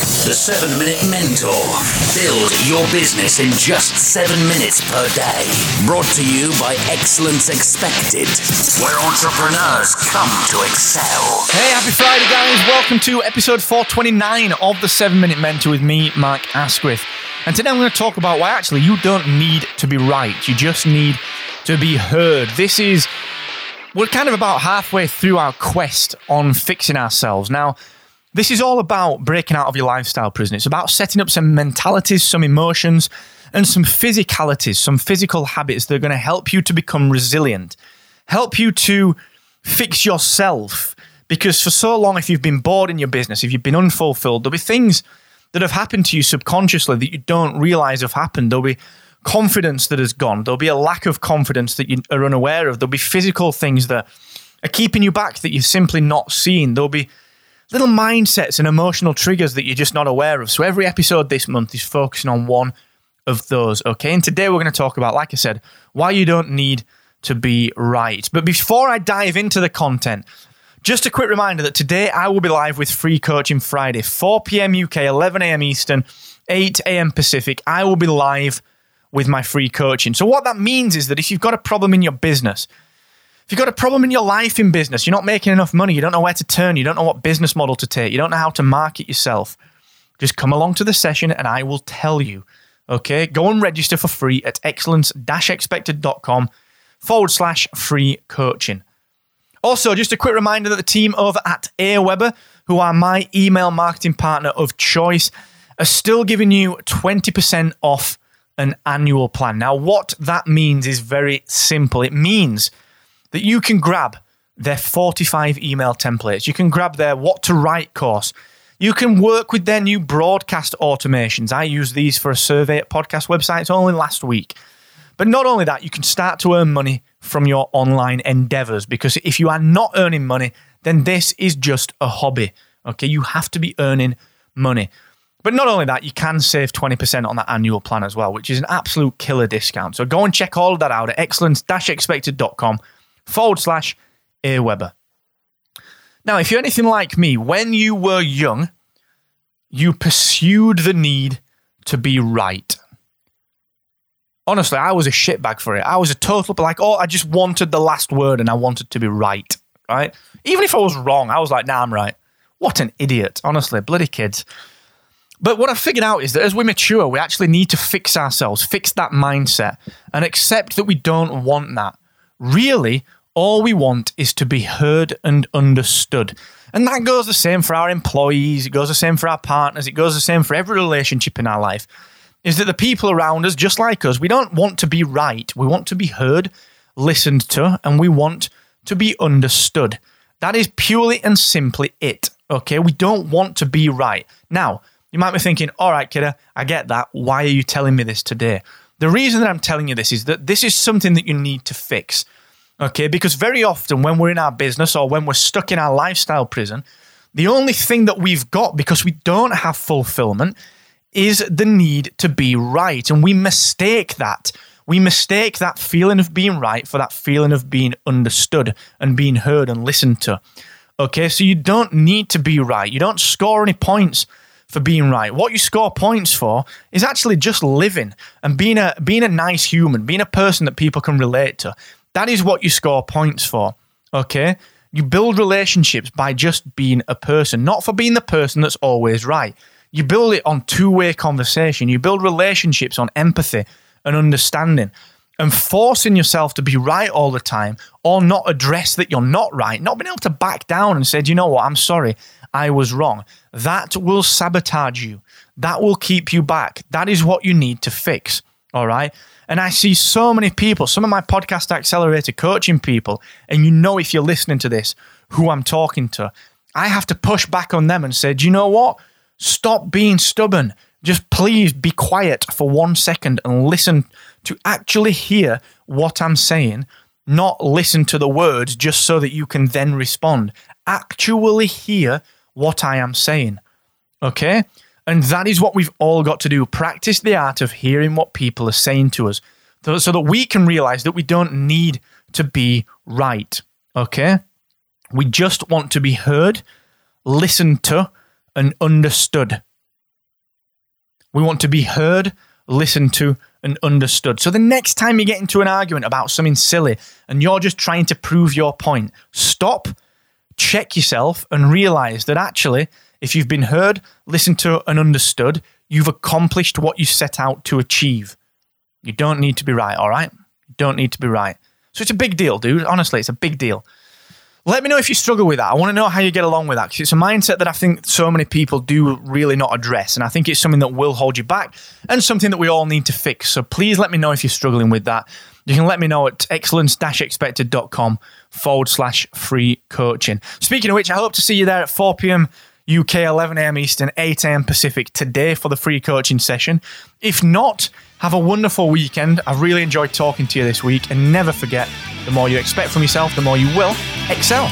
The 7 Minute Mentor. Build your business in just 7 minutes per day. Brought to you by Excellence Expected, where entrepreneurs come to excel. Hey, happy Friday, guys. Welcome to episode 429 of the 7 Minute Mentor with me, Mark Asquith. And today I'm going to talk about why actually you don't need to be right. You just need to be heard. This is, we're kind of about halfway through our quest on fixing ourselves. Now, this is all about breaking out of your lifestyle prison. It's about setting up some mentalities, some emotions, and some physicalities, some physical habits that are going to help you to become resilient, help you to fix yourself. Because for so long, if you've been bored in your business, if you've been unfulfilled, there'll be things that have happened to you subconsciously that you don't realize have happened. There'll be confidence that has gone. There'll be a lack of confidence that you are unaware of. There'll be physical things that are keeping you back that you've simply not seen. There'll be little mindsets and emotional triggers that you're just not aware of. So every episode this month is focusing on one of those. Okay. And today we're going to talk about, like I said, why you don't need to be right. But before I dive into the content, just a quick reminder that today I will be live with Free Coaching Friday, 4 p.m. UK, 11 a.m. Eastern, 8 a.m. Pacific. I will be live with my free coaching. So, what that means is that if you've got a problem in your business, if you've got a problem in your life in business, you're not making enough money, you don't know where to turn, you don't know what business model to take, you don't know how to market yourself, just come along to the session and I will tell you. Okay, go and register for free at excellence expected.com forward slash free coaching. Also, just a quick reminder that the team over at Aweber, who are my email marketing partner of choice, are still giving you 20% off an annual plan. Now, what that means is very simple. It means that you can grab their 45 email templates. You can grab their what to write course. You can work with their new broadcast automations. I used these for a survey at podcast websites only last week. But not only that, you can start to earn money from your online endeavors because if you are not earning money, then this is just a hobby. Okay, you have to be earning money. But not only that, you can save 20% on that annual plan as well, which is an absolute killer discount. So go and check all of that out at excellence expected.com forward slash Aweber. Now, if you're anything like me, when you were young, you pursued the need to be right. Honestly, I was a shitbag for it. I was a total, like, oh, I just wanted the last word and I wanted to be right, right? Even if I was wrong, I was like, nah, I'm right. What an idiot. Honestly, bloody kids. But what I've figured out is that as we mature, we actually need to fix ourselves, fix that mindset, and accept that we don't want that. Really, all we want is to be heard and understood. And that goes the same for our employees, it goes the same for our partners, it goes the same for every relationship in our life. Is that the people around us, just like us, we don't want to be right. We want to be heard, listened to, and we want to be understood. That is purely and simply it. Okay. We don't want to be right. Now, you might be thinking, all right, kiddo, I get that. Why are you telling me this today? The reason that I'm telling you this is that this is something that you need to fix. Okay, because very often when we're in our business or when we're stuck in our lifestyle prison, the only thing that we've got because we don't have fulfillment is the need to be right. And we mistake that. We mistake that feeling of being right for that feeling of being understood and being heard and listened to. Okay, so you don't need to be right. You don't score any points for being right. What you score points for is actually just living and being a being a nice human, being a person that people can relate to. That is what you score points for. Okay? You build relationships by just being a person, not for being the person that's always right. You build it on two way conversation. You build relationships on empathy and understanding. And forcing yourself to be right all the time or not address that you're not right, not being able to back down and say, you know what, I'm sorry, I was wrong. That will sabotage you. That will keep you back. That is what you need to fix. All right. And I see so many people, some of my podcast accelerator coaching people, and you know if you're listening to this, who I'm talking to, I have to push back on them and say, do you know what? Stop being stubborn. Just please be quiet for one second and listen to actually hear what I'm saying not listen to the words just so that you can then respond. Actually hear what I am saying. Okay? And that is what we've all got to do. Practice the art of hearing what people are saying to us so that we can realize that we don't need to be right. Okay? We just want to be heard, listened to, and understood. We want to be heard, listened to, and understood. So the next time you get into an argument about something silly and you're just trying to prove your point, stop, check yourself, and realize that actually, if you've been heard, listened to, and understood, you've accomplished what you set out to achieve. You don't need to be right, all right? You don't need to be right. So it's a big deal, dude. Honestly, it's a big deal. Let me know if you struggle with that. I want to know how you get along with that because it's a mindset that I think so many people do really not address. And I think it's something that will hold you back and something that we all need to fix. So please let me know if you're struggling with that. You can let me know at excellence expected.com forward slash free coaching. Speaking of which, I hope to see you there at 4 p.m. UK, 11 a.m. Eastern, 8 a.m. Pacific today for the free coaching session. If not, have a wonderful weekend. I've really enjoyed talking to you this week. And never forget the more you expect from yourself, the more you will excel.